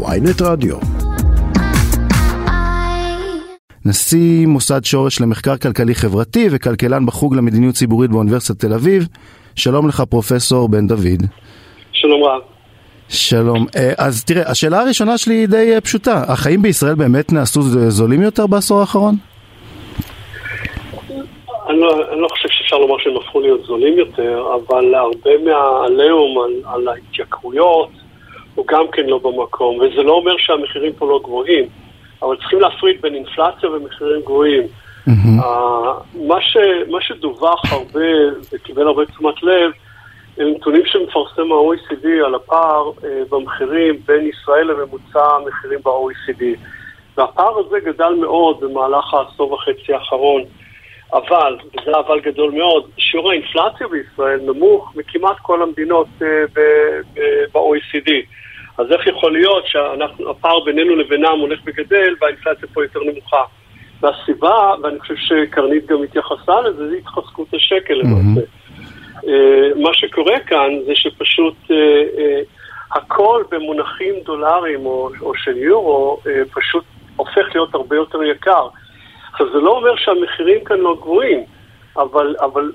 ויינט רדיו. נשיא מוסד שורש למחקר כלכלי חברתי וכלכלן בחוג למדיניות ציבורית באוניברסיטת תל אביב. שלום לך פרופסור בן דוד. שלום רב. שלום. אה, אז תראה, השאלה הראשונה שלי היא די אה, פשוטה. החיים בישראל באמת נעשו זולים יותר בעשור האחרון? אני לא, אני לא חושב שאפשר לומר שהם הפכו להיות זולים יותר, אבל הרבה מהעליהום על, על ההתייקרויות הוא גם כן לא במקום, וזה לא אומר שהמחירים פה לא גבוהים, אבל צריכים להפריד בין אינפלציה ומחירים גבוהים. Mm-hmm. Uh, מה, ש, מה שדווח הרבה וקיבל הרבה תשומת לב, הם נתונים שמפרסם ה-OECD על הפער uh, במחירים בין ישראל לממוצע המחירים ב-OECD. והפער הזה גדל מאוד במהלך העשור וחצי האחרון. אבל, וזה אבל גדול מאוד, שיעור האינפלציה בישראל נמוך מכמעט כל המדינות uh, ב-OECD. אז איך יכול להיות שהפער בינינו לבינם הולך וגדל והאינפלציה פה יותר נמוכה? והסיבה, ואני חושב שקרנית גם התייחסה לזה, זה התחזקות השקל למעשה. Mm-hmm. מה שקורה כאן זה שפשוט uh, הכל במונחים דולרים או, או של יורו פשוט הופך להיות הרבה יותר יקר. עכשיו, זה לא אומר שהמחירים כאן לא גבוהים, אבל, אבל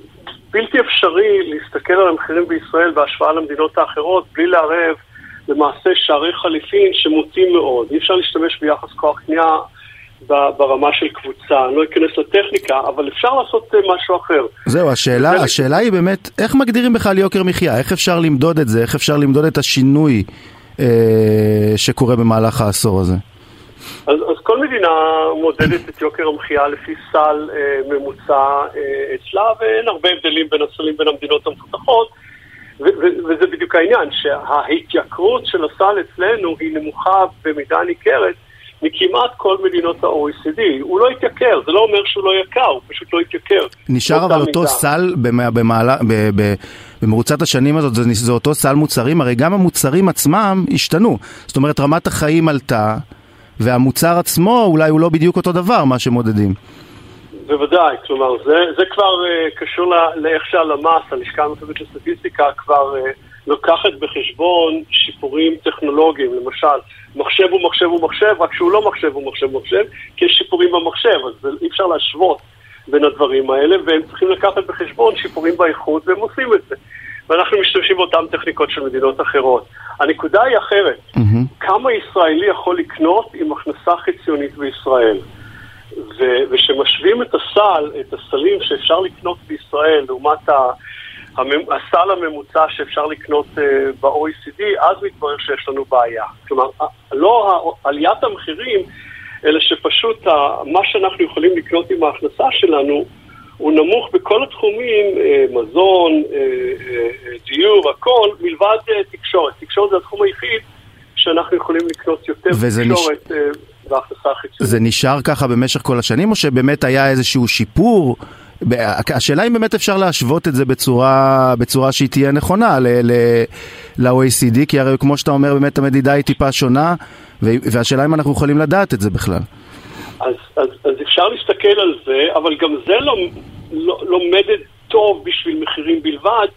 בלתי אפשרי להסתכל על המחירים בישראל בהשוואה למדינות האחרות בלי לערב למעשה שערי חליפין שמוטים מאוד. אי אפשר להשתמש ביחס כוח קנייה ברמה של קבוצה. אני לא אכנס לטכניקה, אבל אפשר לעשות אה, משהו אחר. זהו, השאלה, זה... השאלה היא באמת, איך מגדירים בכלל יוקר מחיה? איך אפשר למדוד את זה? איך אפשר למדוד את השינוי אה, שקורה במהלך העשור הזה? אז, אז כל מדינה מודדת את יוקר המחיה לפי סל אה, ממוצע אה, אצלה, ואין הרבה הבדלים בין הסלים בין המדינות המפותחות, וזה בדיוק העניין, שההתייקרות של הסל אצלנו היא נמוכה במידה ניכרת מכמעט כל מדינות ה-OECD. הוא לא התייקר, זה לא אומר שהוא לא יקר, הוא פשוט לא התייקר. נשאר אבל אותו מידה. סל במעלה, במרוצת השנים הזאת, זה, זה אותו סל מוצרים, הרי גם המוצרים עצמם השתנו. זאת אומרת, רמת החיים עלתה. והמוצר עצמו אולי הוא לא בדיוק אותו דבר, מה שמודדים. בוודאי, כלומר, זה, זה כבר uh, קשור לאיך שהלמ"ס, הלשכה המרכזית לסטטיסטיקה, כבר uh, לוקחת בחשבון שיפורים טכנולוגיים, למשל, מחשב הוא מחשב הוא מחשב, רק שהוא לא מחשב הוא מחשב הוא מחשב, כי יש שיפורים במחשב, אז אי אפשר להשוות בין הדברים האלה, והם צריכים לקחת בחשבון שיפורים באיכות, והם עושים את זה. ואנחנו משתמשים באותן טכניקות של מדינות אחרות. הנקודה היא אחרת. Mm-hmm. כמה ישראלי יכול לקנות עם הכנסה חציונית בישראל? וכשמשווים את הסל, את הסלים שאפשר לקנות בישראל לעומת ה... הסל הממוצע שאפשר לקנות uh, ב-OECD, אז מתברר שיש לנו בעיה. כלומר, לא עליית המחירים, אלא שפשוט מה שאנחנו יכולים לקנות עם ההכנסה שלנו הוא נמוך בכל התחומים, אה, מזון, אה, אה, דיור, הכל, מלבד תקשורת. תקשורת זה התחום היחיד שאנחנו יכולים לקנות יותר תקשורת נש... בהכנסה חיצונית. זה נשאר ככה במשך כל השנים, או שבאמת היה איזשהו שיפור? השאלה אם באמת אפשר להשוות את זה בצורה, בצורה שהיא תהיה נכונה ל-OECD, כי הרי כמו שאתה אומר, באמת המדידה היא טיפה שונה, והשאלה אם אנחנו יכולים לדעת את זה בכלל. אז, אז אפשר להסתכל על זה, אבל גם זה לא, לא, לא מדד טוב בשביל מחירים בלבד,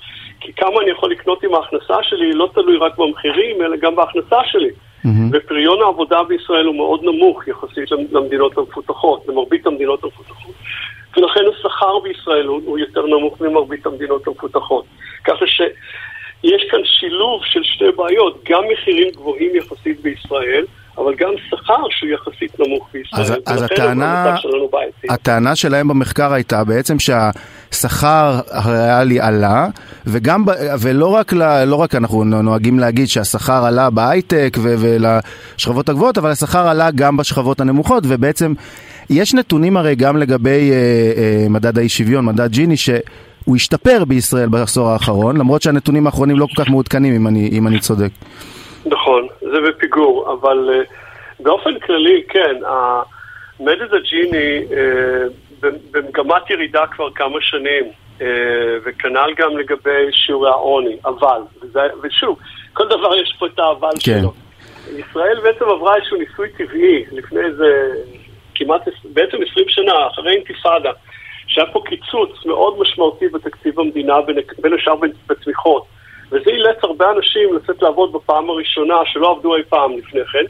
כי כמה אני יכול לקנות עם ההכנסה שלי לא תלוי רק במחירים, אלא גם בהכנסה שלי. Mm-hmm. ופריון העבודה בישראל הוא מאוד נמוך יחסית למדינות המפותחות, למרבית המדינות המפותחות. ולכן השכר בישראל הוא, הוא יותר נמוך ממרבית המדינות המפותחות. ככה שיש כאן שילוב של שתי בעיות, גם מחירים גבוהים יחסית בישראל, אבל גם שכר שהוא יחסית נמוך בישראל. אז, אז הטענה, הטענה שלהם במחקר הייתה בעצם שהשכר הריאלי עלה, וגם, ולא רק, לא רק אנחנו נוהגים להגיד שהשכר עלה בהייטק ולשכבות הגבוהות, אבל השכר עלה גם בשכבות הנמוכות, ובעצם יש נתונים הרי גם לגבי אה, אה, מדד האי שוויון, מדד ג'יני, שהוא השתפר בישראל בעשור האחרון, למרות שהנתונים האחרונים לא כל כך מעודכנים, אם אני, אם אני צודק. נכון, זה בפיגור, אבל uh, באופן כללי, כן, המדד הג'יני uh, במגמת ירידה כבר כמה שנים, uh, וכנ"ל גם לגבי שיעורי העוני, אבל, וזה, ושוב, כל דבר יש פה את האבל כן. שלו. ישראל בעצם עברה איזשהו ניסוי טבעי לפני איזה כמעט, בעצם 20 שנה, אחרי אינתיפאדה, שהיה פה קיצוץ מאוד משמעותי בתקציב המדינה, בין, בין השאר בתמיכות. וזה אילץ הרבה אנשים לצאת לעבוד בפעם הראשונה שלא עבדו אי פעם לפני כן.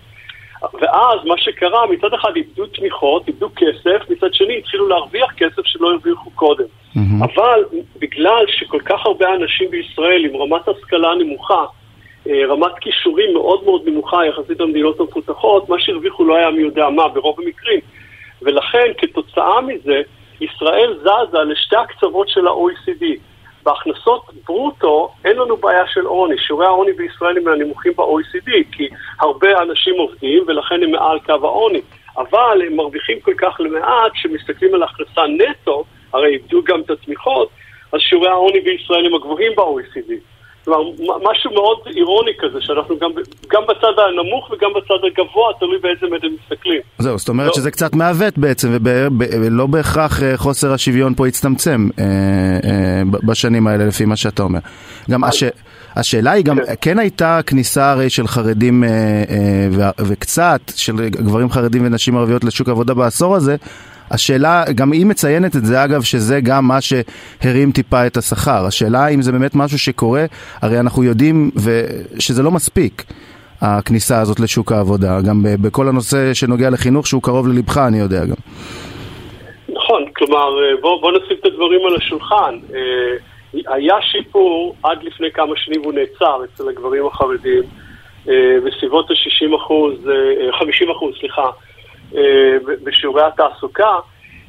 ואז מה שקרה, מצד אחד איבדו תמיכות, איבדו כסף, מצד שני התחילו להרוויח כסף שלא הרוויחו קודם. Mm-hmm. אבל בגלל שכל כך הרבה אנשים בישראל עם רמת השכלה נמוכה, אה, רמת כישורים מאוד מאוד נמוכה יחסית למדינות המפותחות, מה שהרוויחו לא היה מי יודע מה ברוב המקרים. ולכן כתוצאה מזה, ישראל זזה לשתי הקצוות של ה-OECD. בהכנסות ברוטו אין לנו בעיה של עוני. שיעורי העוני בישראל הם מהנמוכים ב-OECD, כי הרבה אנשים עובדים ולכן הם מעל קו העוני. אבל הם מרוויחים כל כך למעט, כשמסתכלים על הכנסה נטו, הרי איבדו גם את התמיכות, אז שיעורי העוני בישראל הם הגבוהים ב-OECD. כלומר, משהו מאוד אירוני כזה, שאנחנו גם, גם בצד הנמוך וגם בצד הגבוה, תלוי באיזה מדד מסתכלים. זהו, זאת אומרת לא. שזה קצת מעוות בעצם, ולא בהכרח אה, חוסר השוויון פה יצטמצם אה, אה, בשנים האלה, לפי מה שאתה אומר. גם הש... השאלה היא גם, כן. כן הייתה כניסה הרי של חרדים אה, אה, וקצת של גברים חרדים ונשים ערביות לשוק העבודה בעשור הזה, השאלה, גם היא מציינת את זה אגב, שזה גם מה שהרים טיפה את השכר. השאלה אם זה באמת משהו שקורה, הרי אנחנו יודעים שזה לא מספיק. הכניסה הזאת לשוק העבודה, גם בכל הנושא שנוגע לחינוך שהוא קרוב ללבך, אני יודע גם. נכון, כלומר, בוא, בוא נשים את הדברים על השולחן. אה, היה שיפור עד לפני כמה שנים והוא נעצר אצל הגברים החרדים אה, בסביבות ה-60 אחוז, 50 אה, אחוז, סליחה, אה, בשיעורי התעסוקה,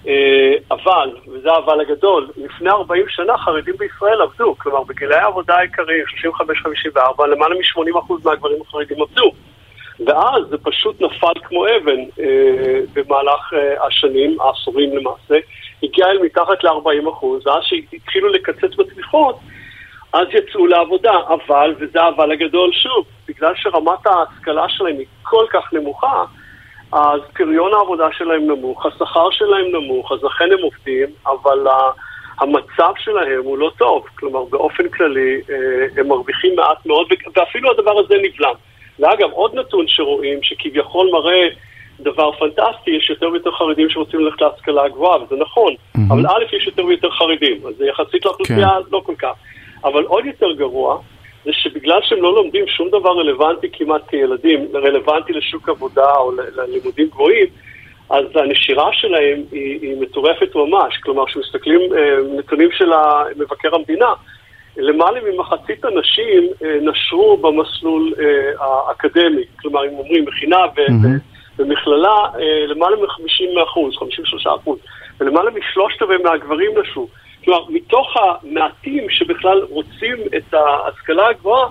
אה, אבל, וזה האבל הגדול, לפני 40 שנה חרדים בישראל עבדו, כלומר בגילי העבודה העיקריים, 35-54, למעלה מ-80% מהגברים החרדים עבדו. ואז זה פשוט נפל כמו אבן אה, במהלך אה, השנים, העשורים למעשה, הגיע אל מתחת ל-40 ואז שהתחילו לקצץ בתמיכות, אז יצאו לעבודה. אבל, וזה האבל הגדול שוב, בגלל שרמת ההשכלה שלהם היא כל כך נמוכה, אז פריון העבודה שלהם נמוך, השכר שלהם נמוך, אז לכן הם עובדים, אבל המצב שלהם הוא לא טוב. כלומר, באופן כללי, אה, הם מרוויחים מעט מאוד, ואפילו הדבר הזה נבלם. ואגב, עוד נתון שרואים, שכביכול מראה דבר פנטסטי, יש יותר ויותר חרדים שרוצים ללכת להשכלה הגבוהה, וזה נכון. Mm-hmm. אבל א', יש יותר ויותר חרדים, אז זה יחסית לאוכלוסייה כן. לא כל כך. אבל עוד יותר גרוע, זה שבגלל שהם לא לומדים שום דבר רלוונטי כמעט כילדים, רלוונטי לשוק עבודה או ללימודים גבוהים, אז הנשירה שלהם היא, היא מטורפת ממש. כלומר, כשמסתכלים אה, נתונים של מבקר המדינה, למעלה ממחצית הנשים אה, נשרו במסלול אה, האקדמי. כלומר, אם אומרים מכינה ומכללה, למעלה מ-50 אחוז, 53 אחוז, ולמעלה משלושת רבעי מהגברים נשרו. כלומר, מתוך המעטים שבכלל רוצים את ההשכלה הגבוהה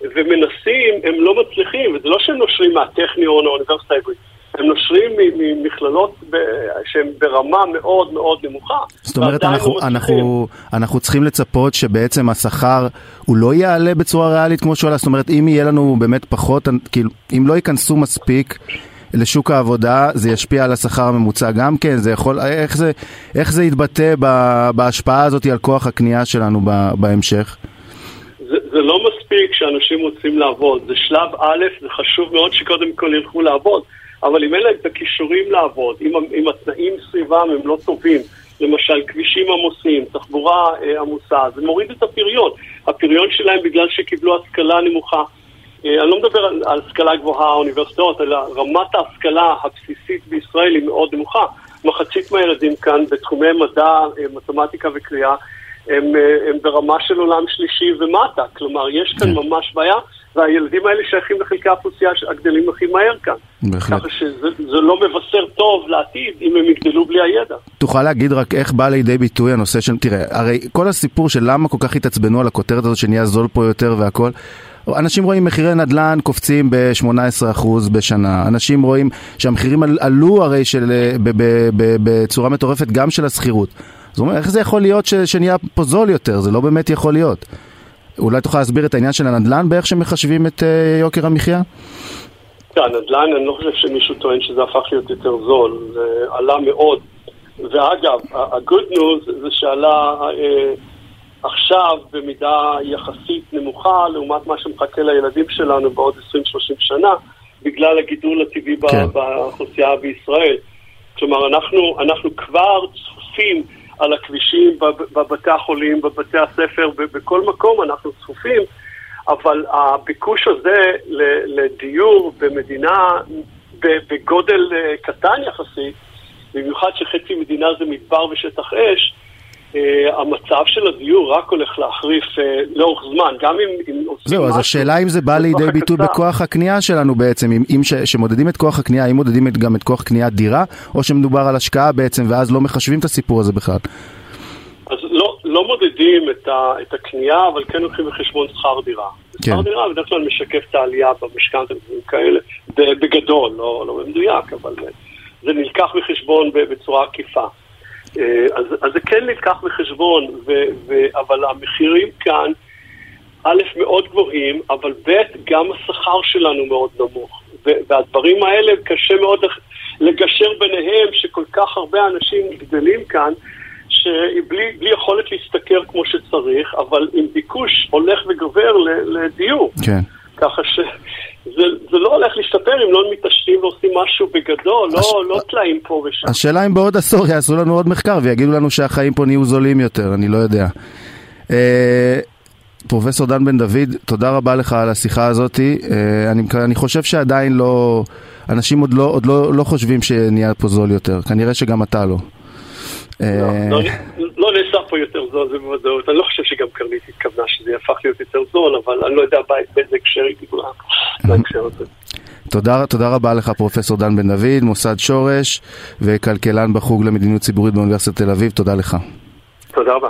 ומנסים, הם לא מצליחים, וזה לא שהם נושרים מהטכניון או האוניברסיטה העברית. הם נושרים ממכללות שהן ברמה מאוד מאוד נמוכה. זאת אומרת, אנחנו, אנחנו, אנחנו צריכים לצפות שבעצם השכר הוא לא יעלה בצורה ריאלית כמו שהוא עלה, זאת אומרת, אם יהיה לנו באמת פחות, כאילו, אם לא ייכנסו מספיק לשוק העבודה, זה ישפיע על השכר הממוצע גם כן? זה יכול, איך זה, איך זה יתבטא בהשפעה הזאת על כוח הקנייה שלנו בהמשך? זה, זה לא מספיק שאנשים רוצים לעבוד, זה שלב א', זה חשוב מאוד שקודם כל ילכו לעבוד, אבל אם אין להם את הכישורים לעבוד, אם, אם התנאים סביבם הם לא טובים, למשל כבישים עמוסים, תחבורה אה, עמוסה, זה מוריד את הפריון. הפריון שלהם בגלל שקיבלו השכלה נמוכה. אה, אני לא מדבר על, השכלה גבוהה, אוניברסיטאות, אלא רמת ההשכלה הבסיסית בישראל היא מאוד נמוכה. מחצית מהילדים כאן בתחומי מדע, אה, מתמטיקה וקריאה, הם, אה, הם ברמה של עולם שלישי ומטה. כלומר, יש כאן כן. ממש בעיה, והילדים האלה שייכים לחלקי האוכלוסייה הגדלים הכי מהר כאן. בהחלט. ככה שזה לא מבשר טוב לעתיד אם הם יגדלו בלי הידע. תוכל להגיד רק איך בא לידי ביטוי הנושא של, תראה, הרי כל הסיפור של למה כל כך התעצבנו על הכותרת הזאת שנהיה זול פה יותר והכל, אנשים רואים מחירי נדל"ן קופצים ב-18% בשנה, אנשים רואים שהמחירים עלו הרי של, אה, בצורה מטורפת גם של השכירות. זאת אומרת, איך זה יכול להיות ש, שנהיה פה זול יותר? זה לא באמת יכול להיות. אולי תוכל להסביר את העניין של הנדל"ן באיך שמחשבים את uh, יוקר המחיה? הנדל"ן, אני לא חושב שמישהו טוען שזה הפך להיות יותר זול, זה עלה מאוד. ואגב, ה-good news זה שעלה... Uh, עכשיו במידה יחסית נמוכה לעומת מה שמחכה לילדים שלנו בעוד 20-30 שנה, בגלל הגידול הטבעי כן. באוכלוסייה בישראל. כלומר, אנחנו, אנחנו כבר צפופים על הכבישים, בבתי החולים, בבתי הספר, בכל מקום אנחנו צפופים אבל הביקוש הזה לדיור במדינה בגודל אה, קטן יחסית, במיוחד שחצי מדינה זה מדבר ושטח אש, המצב של הדיור רק הולך להחריף uh, לאורך זמן, גם אם, זהו, אז השאלה אם זה בא לידי ביטוי בכוח הקנייה שלנו בעצם, אם, אם ש, שמודדים את כוח הקנייה, האם מודדים את, גם את כוח קניית דירה, או שמדובר על השקעה בעצם, ואז לא מחשבים את הסיפור הזה בכלל? אז לא, לא מודדים את, ה, את הקנייה, אבל כן לוקחים בחשבון שכר דירה. כן. שכר דירה בדרך כלל משקף את העלייה במשכנתא כאלה, בגדול, לא, לא במדויק, אבל זה נלקח בחשבון בצורה עקיפה. אה, אז, אז זה כן נלקח בחשבון, ו, ו, אבל המחירים כאן, א', מאוד גבוהים, אבל ב', גם השכר שלנו מאוד נמוך. והדברים האלה, קשה מאוד לגשר ביניהם, שכל כך הרבה אנשים גדלים כאן, שבלי יכולת להשתכר כמו שצריך, אבל עם ביקוש הולך וגובר לדיור. כן. ככה ש... זה, זה לא הולך להשתפר אם לא מתעשתים ועושים משהו בגדול, לא, הש... לא טלאים פה ושם. השאלה אם בעוד עשור יעשו לנו עוד מחקר ויגידו לנו שהחיים פה נהיו זולים יותר, אני לא יודע. אה, פרופסור דן בן דוד, תודה רבה לך על השיחה הזאת. אה, אני, אני חושב שעדיין לא, אנשים עוד לא, עוד לא, לא חושבים שנהיה פה זול יותר, כנראה שגם אתה לא. לא, אה, לא, לא נעשה פה יותר זול, זה בוודאות. אני לא חושב שגם קרנית התכוונה שזה יהפך להיות יותר זול, אבל אני לא יודע באיזה הקשר היא דיברה בהקשר הזה. תודה, תודה רבה לך פרופסור דן בן דוד, מוסד שורש וכלכלן בחוג למדיניות ציבורית באוניברסיטת תל אביב, תודה לך. תודה רבה.